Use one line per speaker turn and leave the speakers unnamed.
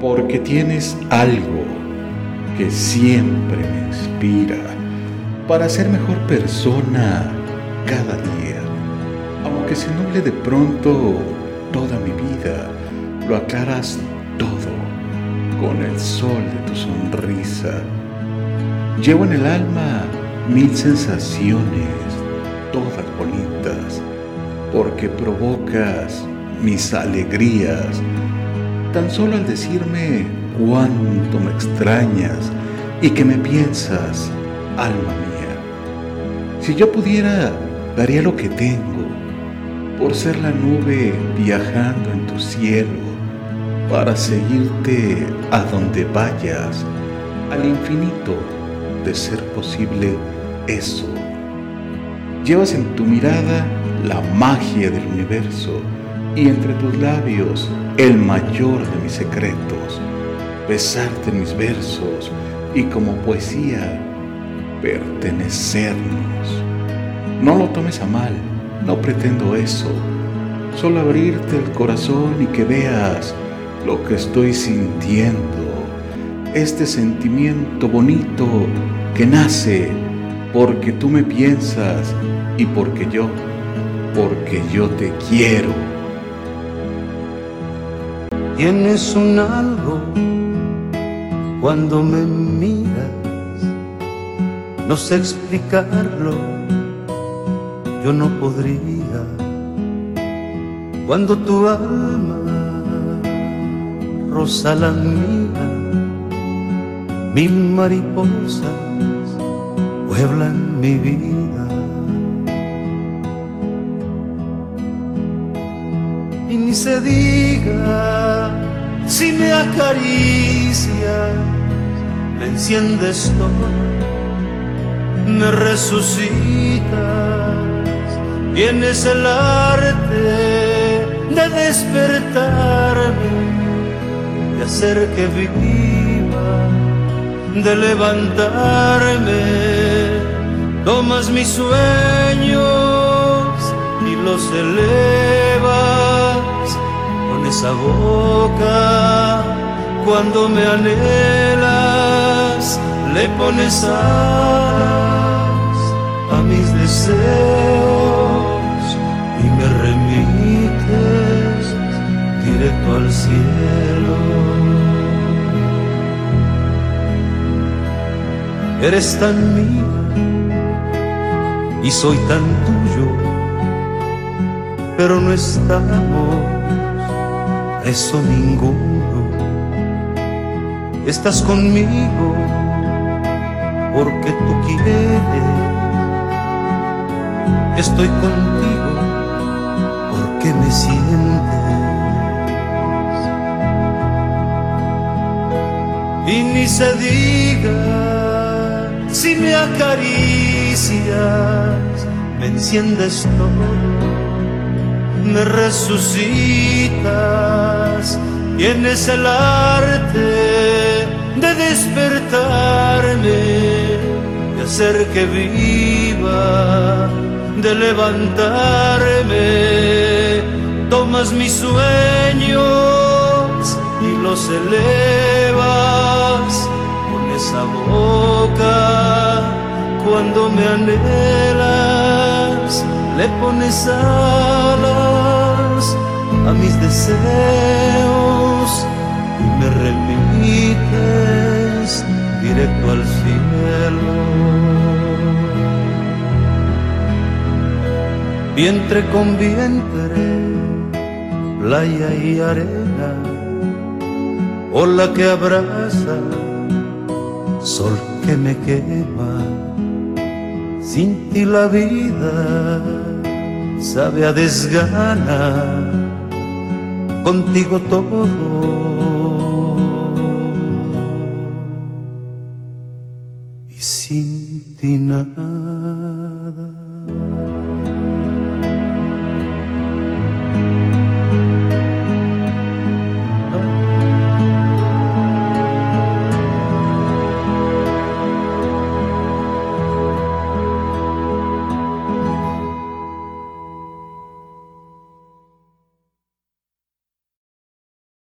porque tienes algo que siempre me inspira para ser mejor persona cada día. Aunque se nuble de pronto toda mi vida, lo aclaras todo con el sol de tu sonrisa. Llevo en el alma mil sensaciones, todas bonitas, porque provocas mis alegrías tan solo al decirme cuánto me extrañas y que me piensas, alma mía. Si yo pudiera, daría lo que tengo por ser la nube viajando en tu cielo, para seguirte a donde vayas, al infinito, de ser posible eso. Llevas en tu mirada la magia del universo y entre tus labios el mayor de mis secretos, besarte mis versos y como poesía pertenecernos. No lo tomes a mal, no pretendo eso, solo abrirte el corazón y que veas lo que estoy sintiendo, este sentimiento bonito que nace porque tú me piensas y porque yo, porque yo te quiero.
Tienes un algo cuando me miras, no sé explicarlo, yo no podría. Cuando tu alma rosa la mía, mil mariposas pueblan mi vida. Y ni se diga si me acaricias, me enciendes todo, me resucitas, tienes el arte de despertarme, de hacer que viva, de levantarme, tomas mis sueños y los elevas con esa boca cuando me anhelas le pones alas a mis deseos y me remites directo al cielo eres tan mía y soy tan tuyo pero no estamos eso ninguno. Estás conmigo porque tú quieres. Estoy contigo porque me sientes. Y ni se diga si me acaricias, me enciendes todo me resucitas, tienes el arte de despertarme, de hacer que viva, de levantarme, tomas mis sueños y los elevas con esa boca. Cuando me anhelas le pones alas a mis deseos me remites directo al cielo. Vientre con vientre, playa y arena, ola que abraza, sol que me quema, sin ti la vida sabe a desgana, contigo todo. Y sin ti nada.